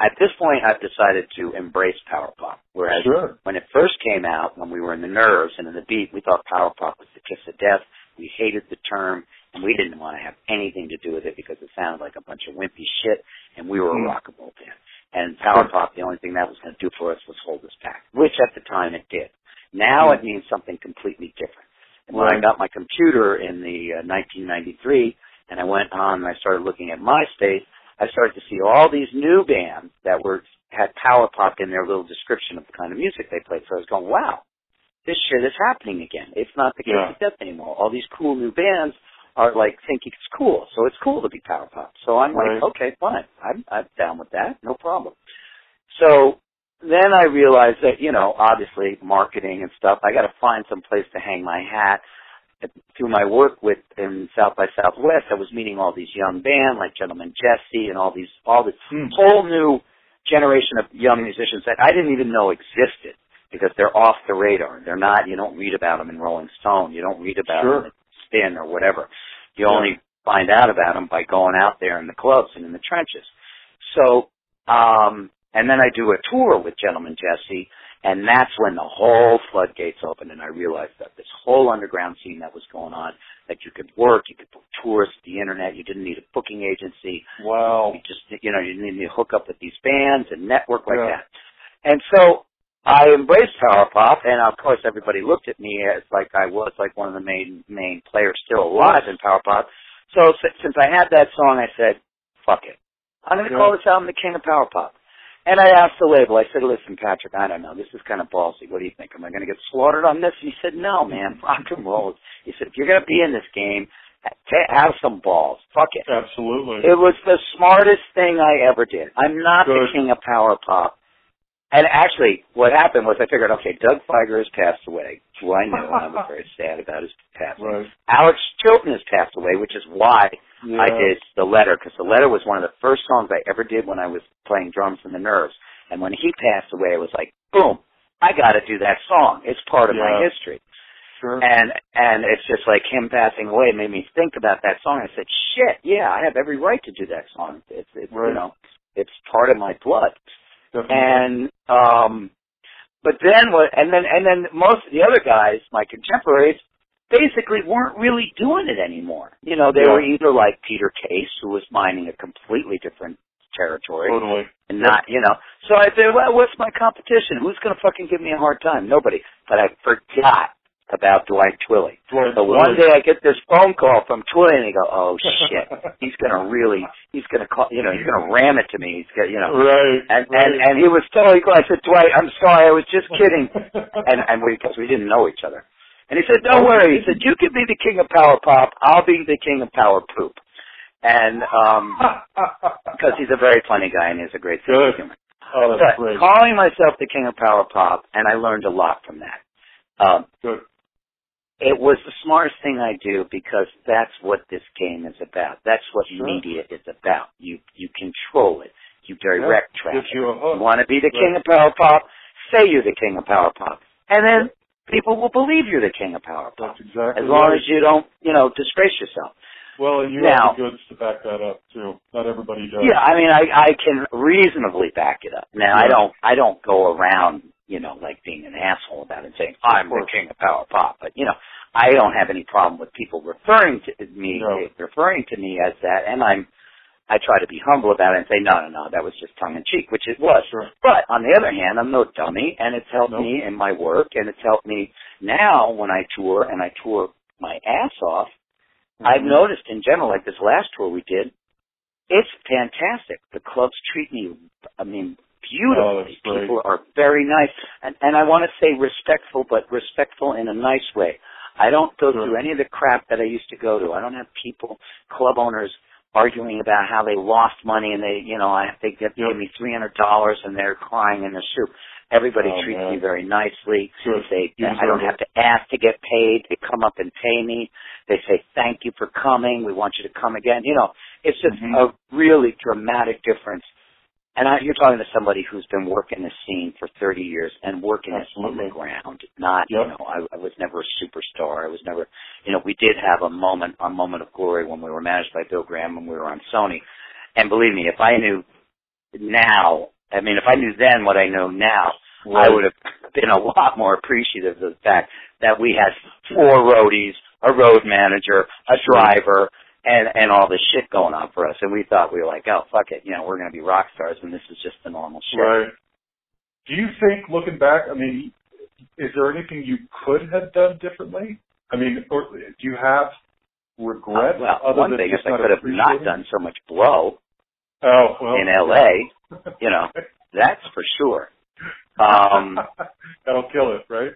At this point, I've decided to embrace power pop. Whereas
Sure.
when it first came out, when we were in the nerves and in the beat, we thought power pop was the kiss of death. We hated the term, and we didn't want to have anything to do with it because it sounded like a bunch of wimpy shit, and we were
Mm.
a rock and roll band. And power
Sure.
pop, the only thing that was going to do for us was hold us back, which at the time it did. Now
Mm.
it means something completely different. And when I got my computer in the uh, 1993, and I went on and I started looking at MySpace, I started to see all these new bands that were had power pop in their little description of the kind of music they played. So I was going, wow, this shit is happening again. It's not the case
Yeah.
of death anymore. All these cool new bands are like thinking it's cool, so it's cool to be power pop. So I'm
Right.
like, okay, fine, I'm I'm down with that, no problem. So then I realized that you know, obviously marketing and stuff. I got to find some place to hang my hat. Through my work with in South by Southwest, I was meeting all these young bands like Gentleman Jesse and all these all this
Hmm.
whole new generation of young musicians that I didn't even know existed because they're off the radar. They're not. You don't read about them in Rolling Stone. You don't read about
Sure.
them in Spin or whatever. You
Yeah.
only find out about them by going out there in the clubs and in the trenches. So, um, and then I do a tour with Gentleman Jesse, and that's when the whole floodgates opened, and I realized that this whole underground scene that was going on, that you could work, you could book tours, the internet, you didn't need a booking agency,
Wow.
you just, you know, you didn't need to hook up with these bands and network like
Yeah.
that. And so I embraced power pop, and of course everybody looked at me as like I was like one of the main main players still alive in power pop. So since I had that song, I said, "Fuck it, I'm going to
Yeah.
call this album the King of Power Pop." And I asked the label. I said, "Listen, Patrick, I don't know. This is kind of ballsy. What do you think? Am I going to get slaughtered on this?" And he said, "No, man. Rock and roll." He said, "If you're going to be in this game, have some balls. Fuck it."
Absolutely.
It was the smartest thing I ever did. I'm not the
Good.
king of power pop. And actually, what happened was I figured, okay, Doug Fieger has passed away, who I knew, and I was very sad about his passing.
Right.
Alex Chilton has passed away, which is why I did the letter because the letter was one of the first songs I ever did when I was playing drums in the Nerves. And when he passed away, it was like, boom, I got to do that song. It's part of my history.
Sure.
And and it's just like him passing away made me think about that song. I said, shit, yeah, I have every right to do that song. It's, it's
Right.
you know, it's part of my blood.
Definitely.
And um but then what and then and then most of the other guys, my contemporaries, basically weren't really doing it anymore. You know, they
Yeah.
were either like Peter Case, who was mining a completely different territory
totally.
and not, you know. So I said, well, what's my competition? Who's going to fucking give me a hard time? Nobody. But I forgot about Dwight Twilley.
Dwight
So one day I get this phone call from Twilley and they go, oh shit, he's going to really, he's going to call, you know, he's going to ram it to me. He's going to, you know.
Right.
And,
right.
and, and he was totally cool. I said, Dwight, I'm sorry, I was just kidding. and, and we, cause we didn't know each other. And he said, don't worry. He said, you can be the king of power pop. I'll be the king of power poop. And, um, because he's a very funny guy and he's a great sense of humor.
oh, that's
But
great.
calling myself the king of power pop, and I learned a lot from that. Um,
Good.
it was the smartest thing I do because that's what this game is about. That's what
Sure.
media is about. You you control it. You direct
Yeah,
traffic.
gives you
want to be the
Right.
king of power pop? Say you're the king of power pop, and then people will believe you're the king of power pop.
That's exactly
As long
right.
as you don't, you know, disgrace yourself.
Well, and you
Now-
have the goods to back that up too. Not everybody does.
Yeah, I mean, I I can reasonably back it up. Now, I don't I don't go around, you know, like being an asshole about it and saying I'm the king of power pop. But you know, I don't have any problem with people referring to me
No.
referring to me as that, and I'm I try to be humble about it and say no, no, no, that was just tongue in cheek, which it was.
Sure.
But on the other hand, I'm no dummy, and it's helped
Nope.
me in my work, and it's helped me now when I tour, and I tour my ass off. I've
Mhm.
noticed in general, like this last tour we did, it's fantastic. The clubs treat me, I mean,
Oh,
beautifully.
great.
People are very nice, and and I want to say respectful, but respectful in a nice way. I don't go
Sure.
through any of the crap that I used to go to. I don't have people, club owners, arguing about how they lost money and they, you know, I they give me three hundred dollars and they're crying in their soup. Everybody
Oh,
treats
man.
me very nicely.
Good.
They, I don't have to ask to get paid. They come up and pay me. They say thank you for coming. We want you to come again. You know, it's just
Mhm.
a really dramatic difference. And I, you're talking to somebody who's been working the scene for 30 years and working it on the ground. Not,
Yep.
you know, I, I was never a superstar. I was never, you know, we did have a moment, a moment of glory when we were managed by Bill Graham when we were on Sony. And believe me, if I knew now, I mean, if I knew then what I know now, I would have been a lot more appreciative of the fact that we had four roadies, a road manager, a driver, and and all this shit going on for us. And we thought we were like, oh fuck it, you know, we're gonna be rock stars, and this is just the normal shit.
Right. Do you think, looking back, I mean, is there anything you could have done differently? I mean, or do you have regret?
Uh, well,
other
one
than
thing is
just
I
not
could have not done so much blow
Oh, well,
in L.A. You know, that's for sure. Um,
That'll kill it, right?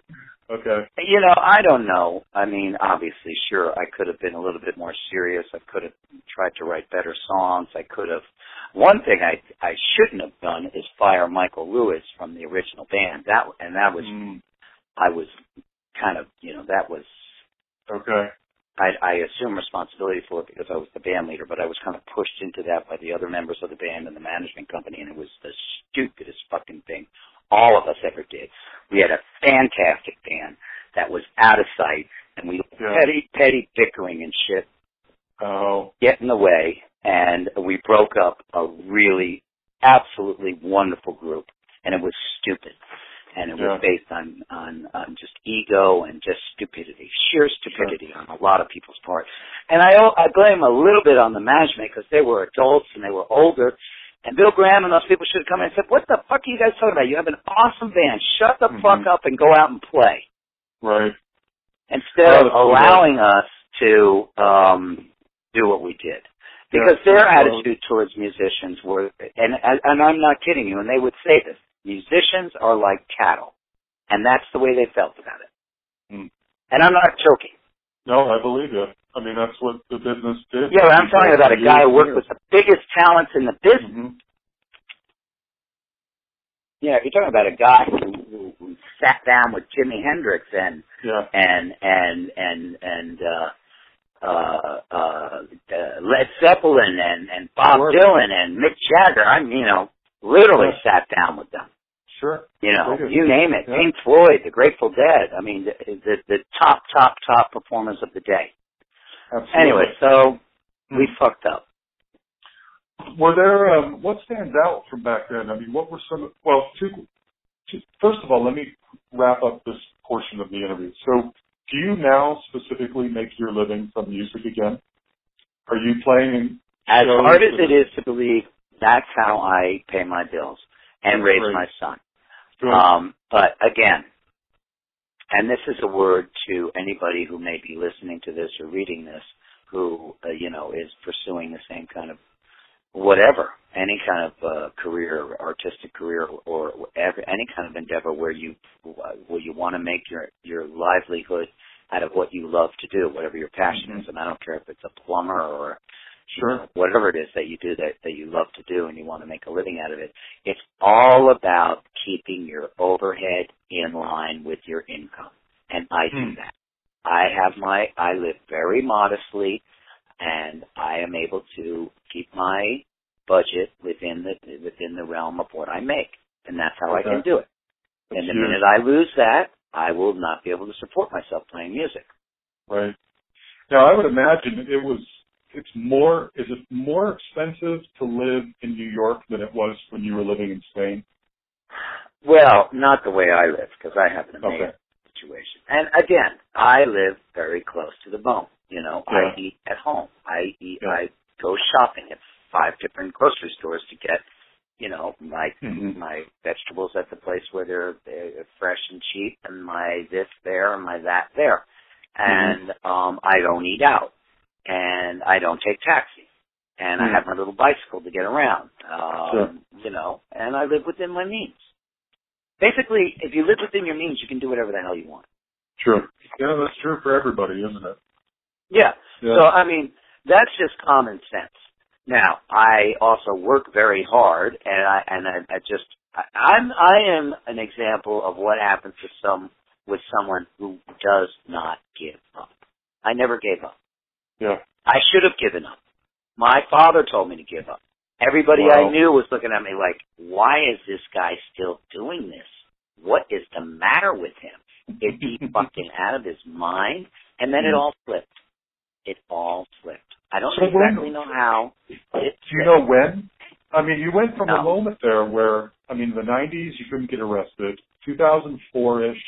Okay.
You know, I don't know. I mean, obviously, sure, I could have been a little bit more serious. I could have tried to write better songs. I could have. One thing I I shouldn't have done is fire Michael Lewis from the original band. That and that was
Mm,
I was kind of you know that was
okay.
I, I assume responsibility for it because I was the band leader, but I was kind of pushed into that by the other members of the band and the management company, and it was the stupidest fucking thing all of us ever did. We had a fantastic band that was out of sight, and we
Yeah.
petty, petty bickering and shit
Oh,
get in the way, and we broke up a really, absolutely wonderful group, and it was stupid. And it was based on, on, on just ego and just stupidity, sheer stupidity on a lot of people's part. And I, I blame a little bit on the management because they were adults and they were older. And Bill Graham and those people should have come in and said, what the fuck are you guys talking about? You have an awesome band. Shut the
Mhm.
fuck up and go out and play
right.
instead
Oh,
of
cool,
allowing us to um do what we did because
Yeah,
their attitude towards musicians were and and I'm not kidding you and they would say this musicians are like cattle and that's the way they felt about it
Hmm.
and I'm not joking
No, I believe you. I mean, that's what the business did.
yeah but I'm talking about a guy who worked with the biggest talents in the business
hmm
yeah you're talking about a guy who, who, who sat down with Jimi Hendrix and
Yeah.
and and and and uh uh uh, uh Led Zeppelin and and Bob
Sure.
Dylan and Mick Jagger. I'm you know literally sat down with them.
Sure.
You know, you name it.
Yeah.
Pink Floyd, The Grateful Dead. I mean, the, the the top top top performers of the day.
Absolutely.
Anyway, so we
Hmm.
fucked up.
Were there um, what stands out from back then? I mean, what were some? Well, two, two, first of all, let me wrap up this portion of the interview. So, do you now specifically make your living from music again? Are you playing?
As hard as it is to believe, that's how I pay my bills and raise
Great.
my son. Um, but again, and this is a word to anybody who may be listening to this or reading this, who uh, you know is pursuing the same kind of whatever, any kind of uh, career, artistic career, or whatever, any kind of endeavor where you where you want to make your your livelihood out of what you love to do, whatever your passion
Mhm.
is, and I don't care if it's a plumber or
Sure.
whatever it is that you do that, that you love to do and you want to make a living out of it, it's all about keeping your overhead in line with your income. And I do
Hmm.
that. I have my, I live very modestly and I am able to keep my budget within the, within the realm of what I make. And that's how I can do it. And the minute I lose that, I will not be able to support myself playing music.
Right. Now, I would imagine it was. It's more. Is it more expensive to live in New York than it was when you were living in Spain?
Well, not the way I live, because I have an amazing
Okay.
situation. And again, I live very close to the bone. You know, I eat at home. I eat.
Yeah.
I go shopping at five different grocery stores to get, you know, my
Mhm.
my vegetables at the place where they're, they're fresh and cheap, and my this there and my that there. And um I don't eat out, and I don't take taxi, and I
Hmm.
have my little bicycle to get around. Um,
Sure.
You know, and I live within my means. Basically, if you live within your means, you can do whatever the hell you want.
True. Yeah, that's true for everybody, isn't it?
Yeah.
Yeah.
So I mean, that's just common sense. Now, I also work very hard, and I and I, I just I, I'm I am an example of what happens to some with someone who does not give up. I never gave up.
Yeah.
I should have given up. My father told me to give up. Everybody
Wow.
I knew was looking at me like, why is this guy still doing this? What is the matter with him? Is he fucking out of his mind? And then it
Mm.
all flipped. It all flipped. I don't
So when-
exactly know how.
Do you know when? I mean, you went from a moment there where, I mean, the 90s, you couldn't get arrested. 2004-ish,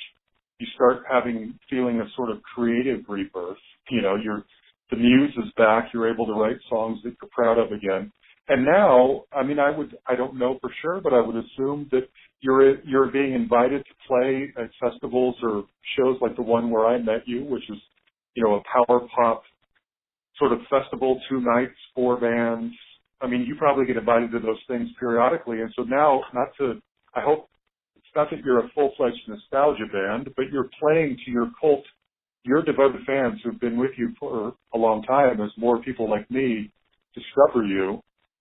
you start having feeling a sort of creative rebirth. You know, you're, the muse is back. You're able to write songs that you're proud of again. And now, I mean, I would, I don't know for sure, but I would assume that you're, you're being invited to play at festivals or shows like the one where I met you, which is, you know, a power pop sort of festival, two nights, four bands. I mean, you probably get invited to those things periodically. And so now, not to, I hope it's not that you're a full-fledged nostalgia band, but you're playing to your cult, your devoted fans who've been with you for a long time as more people like me discover you.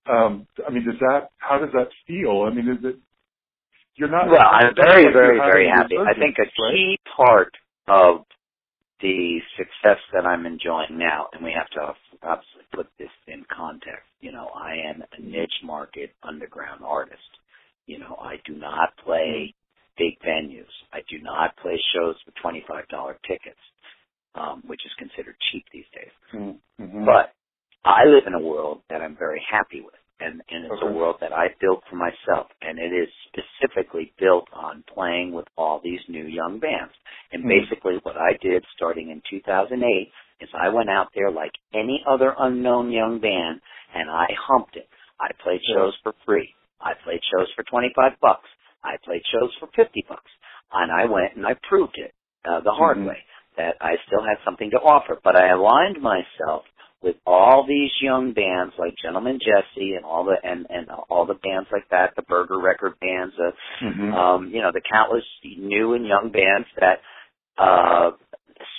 Um, I mean, does that, how does that feel? I mean, is it, you're not,
Well, I'm very,
like
very, very happy. I think a
resurgence, right?
key part of the success that I'm enjoying now, and we have to obviously put this in context. You know, I am a niche market underground artist. You know, I do not play big venues. I do not play shows for twenty-five dollar tickets, um, which is considered cheap these days.
Mm-hmm.
But I live in a world that I'm very happy with. And, and it's
Okay.
a world that I built for myself. And it is specifically built on playing with all these new young bands. And
Hmm.
basically what I did starting in 2008 is I went out there like any other unknown young band and I humped it. I played shows for free. I played shows for 25 bucks. I played shows for 50 bucks. And I went and I proved it uh, the hard
Mhm.
way that I still had something to offer. But I aligned myself with all these young bands like Gentleman Jesse and all the and and all the bands like that, the Burger Record bands, uh,
Mhm.
um, you know, the countless new and young bands that uh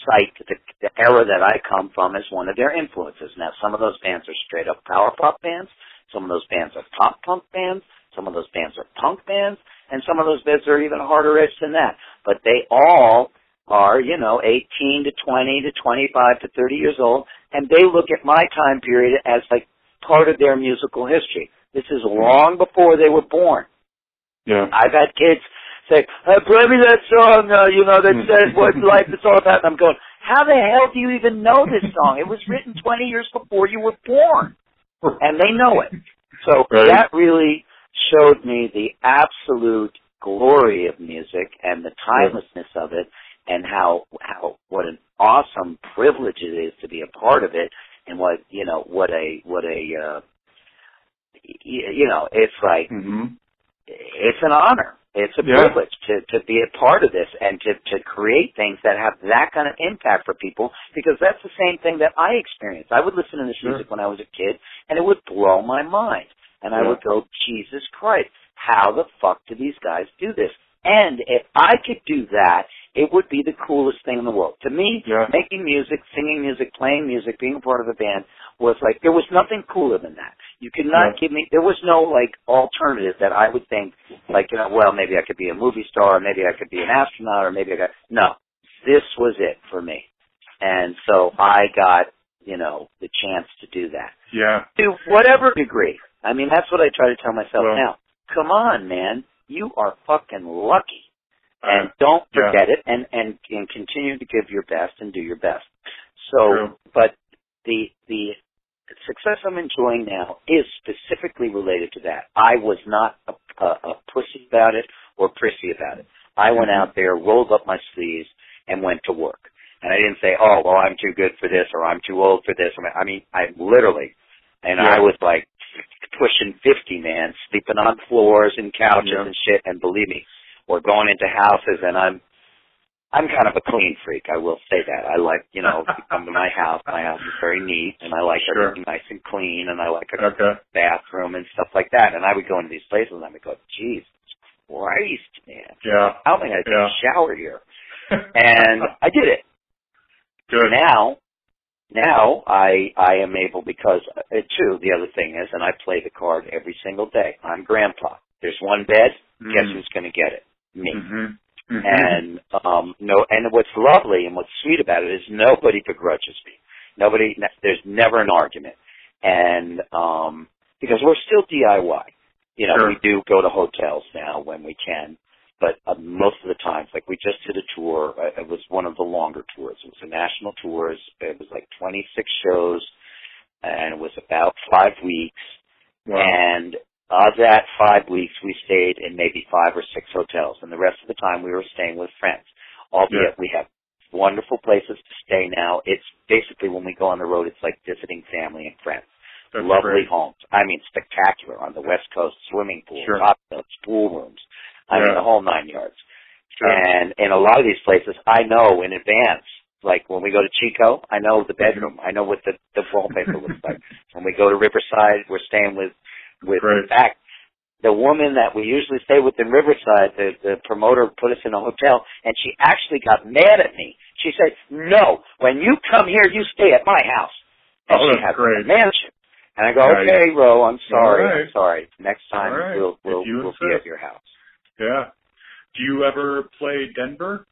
cite the, the era that I come from as one of their influences. Now, some of those bands are straight up power pop bands. Some of those bands are pop punk bands. Some of those bands are punk bands, and some of those bands are even harder edged than that. But they all are, you know, 18 to 20 to 25 to 30 years old, and they look at my time period as like part of their musical history. This is long before they were born.
Yeah.
I've had kids say, hey, play me that song, uh, you know, that says what life is all about. And I'm going, how the hell do you even know this song? It was written 20 years before you were born. And they know it. So
Right.
that really showed me the absolute glory of music and the timelessness of it and how, how, what an awesome privilege it is to be a part of it and what, you know, what a, what a, uh, you know, it's like,
hmm
it's an honor. It's a
Yeah.
privilege to, to be a part of this and to, to create things that have that kind of impact for people because that's the same thing that I experienced. I would listen to this
Sure.
music when I was a kid and it would blow my mind. And I would go, Jesus Christ, how the fuck do these guys do this? And if I could do that, it would be the coolest thing in the world. To me,
Yeah.
making music, singing music, playing music, being a part of a band was like, there was nothing cooler than that. You could not
Yeah.
give me, there was no like alternative that I would think, like, you know, well, maybe I could be a movie star, or maybe I could be an astronaut, or maybe I got, no. This was it for me. And so I got, you know, the chance to do that.
Yeah.
To whatever degree. I mean, that's what I try to tell myself
Well-
now. Come on, man. You are fucking lucky and
Uh,
don't
yeah.
forget it and, and and continue to give your best and do your best so
True.
but the the success i'm enjoying now is specifically related to that i was not a, a, a pussy about it or prissy about it i went
Mhm.
out there rolled up my sleeves and went to work and i didn't say oh well i'm too good for this or i'm too old for this i mean i literally and
Yeah.
i was like pushing 50 man sleeping on floors and couches
Yeah.
and shit and believe me or going into houses and I'm I'm kind of a clean freak, I will say that. I like, you know, to come to my house, my house is very neat and I like
Sure.
everything nice and clean and I like a
Okay.
bathroom and stuff like that. And I would go into these places and I would go, Jesus Christ, man.
Yeah.
How am I gonna
Yeah.
shower here? And I did it.
good.
Now now I I am able because uh, too the other thing is and I play the card every single day. I'm grandpa. There's one bed, guess
Mm.
who's gonna get it? Me.
Mhm. Mhm.
and um no and what's lovely and what's sweet about it is nobody begrudges me nobody there's never an argument and um because we're still diy you know
Sure.
we do go to hotels now when we can but uh, most of the times like we just did a tour uh, it was one of the longer tours it was a national tours it was like 26 shows and it was about five weeks
Wow.
and of that five weeks, we stayed in maybe five or six hotels, and the rest of the time we were staying with friends. Albeit
Yeah.
we have wonderful places to stay now. It's basically when we go on the road, it's like visiting family and friends.
That's
Lovely
great.
homes. I mean, spectacular on the West Coast. Swimming pools,
Sure.
hot tubs, pool rooms. I mean, the whole nine yards.
Sure.
And in a lot of these places, I know in advance. Like when we go to Chico, I know the mm-hmm. bedroom. I know what the the wallpaper looks like. When we go to Riverside, we're staying with with.
Great.
In fact, the woman that we usually stay with in Riverside, the the promoter put us in a hotel, and she actually got mad at me. She said, "No, when you come here, you stay at my house." And
Oh,
she has
great.
a mansion. And I go,
Nice.
"Okay, Ro, I'm sorry.
Right.
I'm sorry. Next time
right.
we'll we'll we'll be at your house."
Yeah. Do you ever play Denver?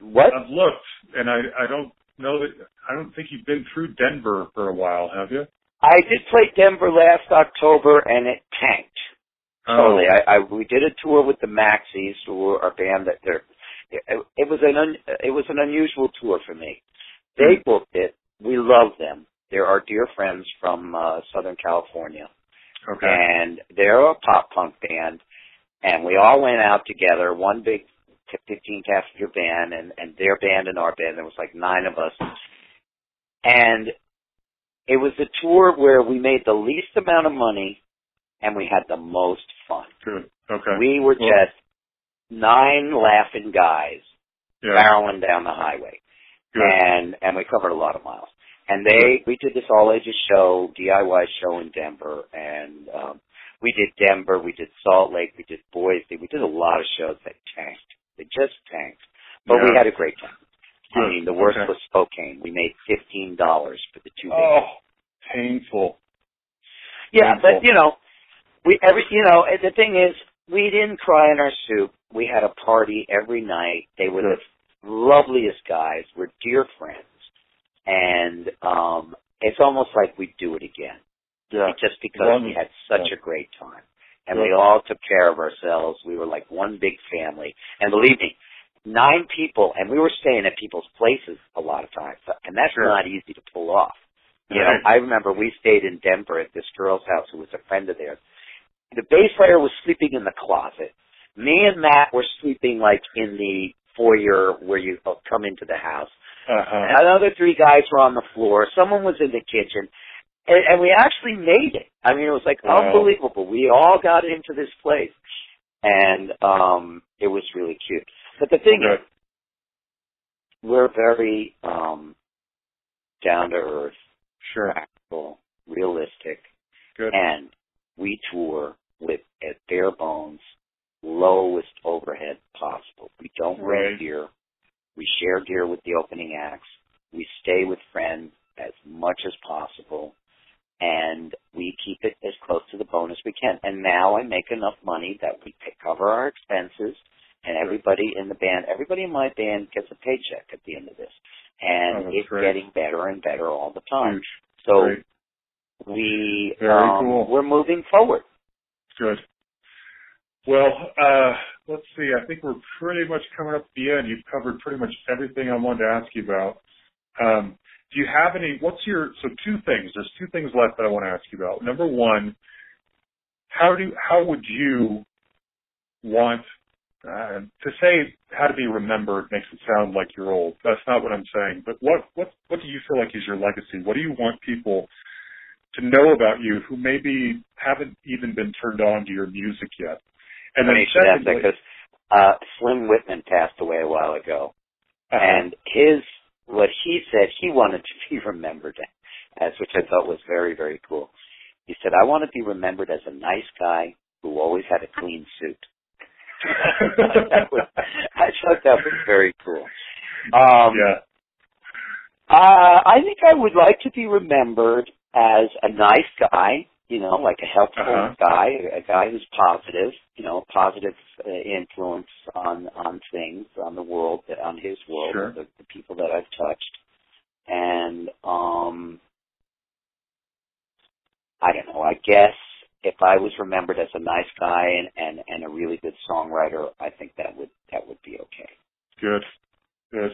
What?
I've looked, and I I don't know that I don't think you've been through Denver for a while, have you?
I did play Denver last October, and it tanked.
Oh.
Totally. I, I we did a tour with the Maxies, who were a band that they're. It, it was an un, it was an unusual tour for me. They
Hmm.
booked it. We love them. They're our dear friends from uh, Southern California,
Okay.
and they're a pop punk band. And we all went out together, one big 15 passenger van, and and their band and our band. There was like nine of us, and it was a tour where we made the least amount of money, and we had the most fun.
Good. Okay.
We were
Well-
just nine laughing guys
yeah.
barreling down the highway,
Good.
and and we covered a lot of miles. And they we did this all ages show, DIY show in Denver, and um, we did Denver, we did Salt Lake, we did Boise, we did a lot of shows that tanked. They just tanked, but we had a great time. I mean, the worst
Okay.
was Spokane. We made fifteen dollars for the two days.
Oh, painful.
Yeah,
Painful.
but you know, we every you know the thing is, we didn't cry in our soup. We had a party every night. They were
Good.
the loveliest guys. We're dear friends, and um, it's almost like we'd do it again,
Yeah.
just because we had such
yeah.
a great time, and
Yeah.
we all took care of ourselves. We were like one big family, and believe me, nine people, and we were staying at people's places a lot of times, and that's
Sure.
not easy to pull off. You know, I remember we stayed in Denver at this girl's house who was a friend of theirs. The bass player was sleeping in the closet. Me and Matt were sleeping like in the foyer where you come into the house.
Uh-huh.
Another three guys were on the floor. Someone was in the kitchen. And, and we actually made it. I mean, it was like
Wow.
unbelievable. We all got into this place. And um it was really cute. But the thing
Good.
is, we're very um down to earth,
Sure.
practical, realistic,
Good.
and we tour with at bare bones, lowest overhead possible. We don't
Right.
rent gear. We share gear with the opening acts. We stay with friends as much as possible. And we keep it as close to the bone as we can. And now I make enough money that we cover our expenses and everybody in the band, everybody in my band gets a paycheck at the end of this. And
Oh,
it's
great.
getting better and better all the time.
Huge.
So
Great.
we
Very
um,
cool.
we're moving forward.
Good. Well, uh, let's see. I think we're pretty much coming up to the end. You've covered pretty much everything I wanted to ask you about. Um, do you have any? What's your? So two things. There's two things left that I want to ask you about. Number one, how do how would you want uh, to say how to be remembered? Makes it sound like you're old. That's not what I'm saying. But what what what do you feel like is your legacy? What do you want people to know about you who maybe haven't even been turned on to your music yet? And then
Funny you ask that
secondly,
because uh, Slim Whitman passed away a while ago,
uh,
and his what he said he wanted to be remembered as, which I thought was very very cool. He said, "I want to be remembered as a nice guy who always had a clean suit." That was, I thought that was very cool. Um,
yeah,
Uh, I think I would like to be remembered as a nice guy, you know, like a helpful
Uh-huh.
guy, a guy who's positive, you know, a positive uh, influence on on things, on the world, on his world,
Sure.
the, the people that I've touched, and um, I don't know. I guess if I was remembered as a nice guy and and and a really good songwriter, I think that would that would be okay.
good, good.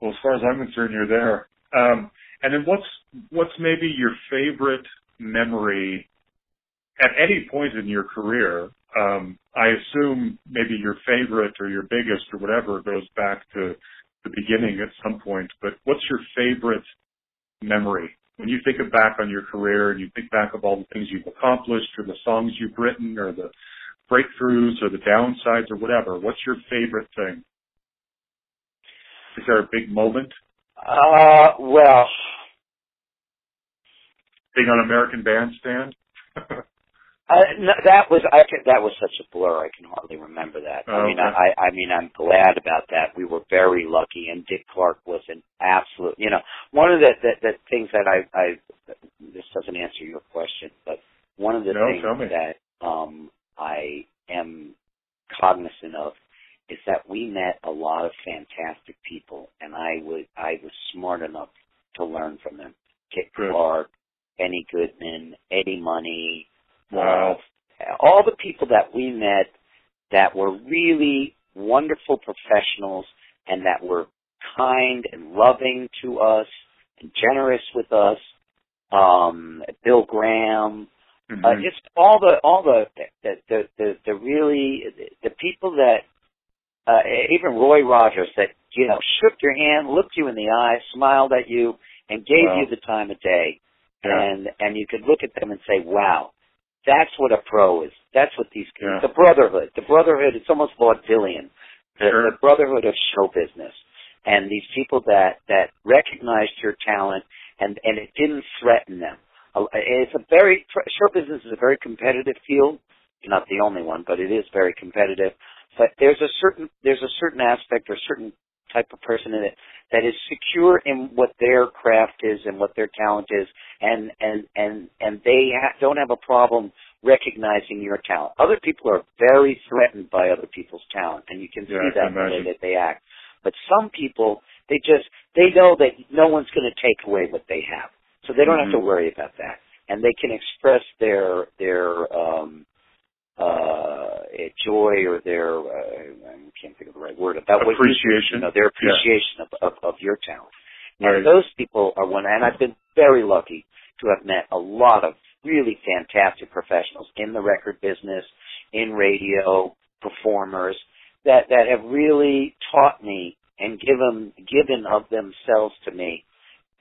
Well, as far as I'm concerned, you're there. Um, and then what's what's maybe your favorite memory at any point in your career? Um, I assume maybe your favorite or your biggest or whatever goes back to the beginning at some point. But what's your favorite memory when you think of back on your career and you think back of all the things you've accomplished or the songs you've written or the breakthroughs or the downsides or whatever? What's your favorite thing? Is there a big moment?
Uh, well,
Being on American Bandstand?
Uh, no, that was I can, that was such a blur. I can hardly remember that. I
Oh,
mean,
okay.
I I mean, I'm glad about that. We were very lucky, and Dick Clark was an absolute. You know, one of the the, the things that I I this doesn't answer your question, but one of the
No,
things that um I am cognizant of is that we met a lot of fantastic people, and I would I was smart enough to learn from them. Dick
Good.
Clark, Benny Goodman, Eddie Money,
Wow.
uh, all the people that we met that were really wonderful professionals and that were kind and loving to us and generous with us. Um, Bill Graham,
Mhm.
uh, just all the all the the the the, the really the people that uh, even Roy Rogers that you know shook your hand, looked you in the eye, smiled at you, and gave
Wow.
you the time of day
yeah.
and and you could look at them and say, "Wow, that's what a pro is. That's what these
Yeah.
the brotherhood. The brotherhood. It's almost vaudevillian. The,
Sure.
the brotherhood of show business, and these people that that recognized your talent and and it didn't threaten them. Uh, It's a very show business is a very competitive field. Not the only one, but it is very competitive. But there's a certain there's a certain aspect or certain type of person in it that is secure in what their craft is and what their talent is, and and and and they ha- don't have a problem recognizing your talent. Other people are very threatened by other people's talent, and you can
Yeah,
see that
can
in the way that they act. But some people, they just they know that no one's going to take away what they have, so they don't have to
Mhm.
worry about that, and they can express their their um, uh, joy or their uh, I can't think of the right word about what you,
Appreciation.
you know, their
Yeah.
appreciation of, of of your talent.
Right.
And those people are one, and I've been very lucky to have met a lot of really fantastic professionals in the record business, in radio, performers that that have really taught me and given given of themselves to me.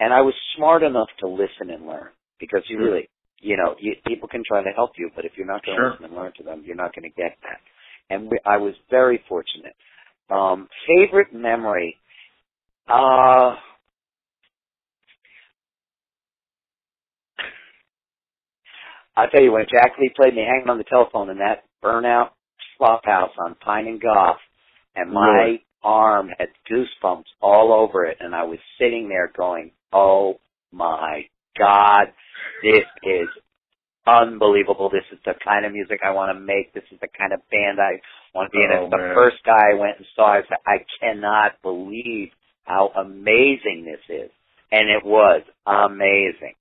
And I was smart enough to listen and learn because you
Sure.
really, you know, you, people can try to help you, but if you're not going to
Sure.
listen and learn to them, you're not going to get that. And we, I was very fortunate. Um, favorite memory. Uh, I'll tell you, when Jack Lee played me hanging on the telephone in that burnout flop house on Pine and Gough, and my
Right.
arm had goosebumps all over it, and I was sitting there going, oh my God, this is unbelievable. This is the kind of music I want to make. This is the kind of band I want to be in.
Oh,
It's the
man.
first guy I went and saw. I said, I cannot believe how amazing this is. And it was amazing.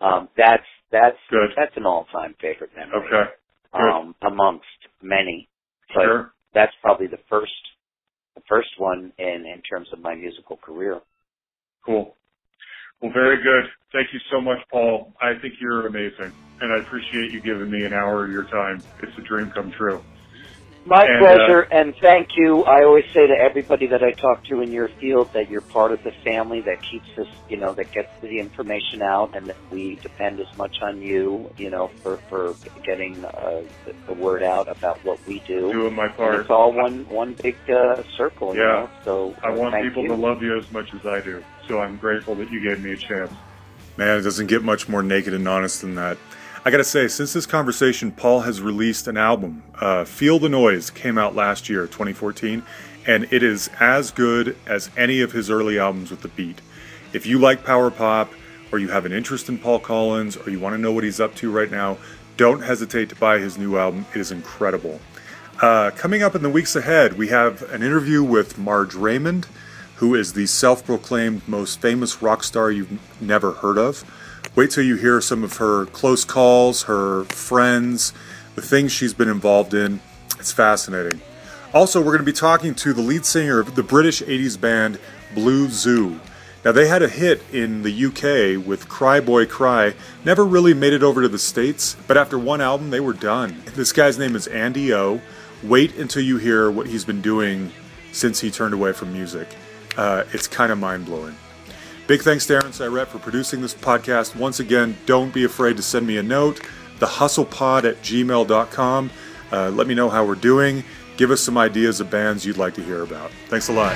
Um, that's, that's,
Good.
that's an all-time favorite memory.
Okay. Good.
Um, amongst many. But
Sure.
that's probably the first, the first one in, in terms of my musical career.
Cool. Well, very good. Thank you so much, Paul. I think you're amazing, and I appreciate you giving me an hour of your time. It's a dream come true.
My
And,
pleasure, and thank you. I always say to everybody that I talk to in your field that you're part of the family that keeps us, you know, that gets the information out, and that we depend as much on you, you know, for for getting uh, the, the word out about what we do.
Doing my
And
part.
it's all one one big uh, circle, you
Yeah.
know. So
I want
thank
people
you.
to love you as much as I do, so I'm grateful that you gave me a chance.
Man, it doesn't get much more naked and honest than that. I gotta say, since this conversation, Paul has released an album. Uh, Feel the Noise came out last year, 2014, and it is as good as any of his early albums with the beat. If you like power pop, or you have an interest in Paul Collins, or you want to know what he's up to right now, don't hesitate to buy his new album. It is incredible. Uh, coming up in the weeks ahead, we have an interview with Marge Raymond, who is the self proclaimed most famous rock star you've never heard of. Wait till you hear some of her close calls, her friends, the things she's been involved in. It's fascinating. Also, we're going to be talking to the lead singer of the British 80s band Blue Zoo. Now, they had a hit in the UK with Cry Boy Cry, never really made it over to the States, but after one album, they were done. This guy's name is Andy O. Wait until you hear what he's been doing since he turned away from music. Uh, it's kind of mind blowing. Big thanks to Aaron Cyrette for producing this podcast. Once again, don't be afraid to send me a note, thehustlepod at gmail.com. Uh, let me know how we're doing. Give us some ideas of bands you'd like to hear about. Thanks a lot.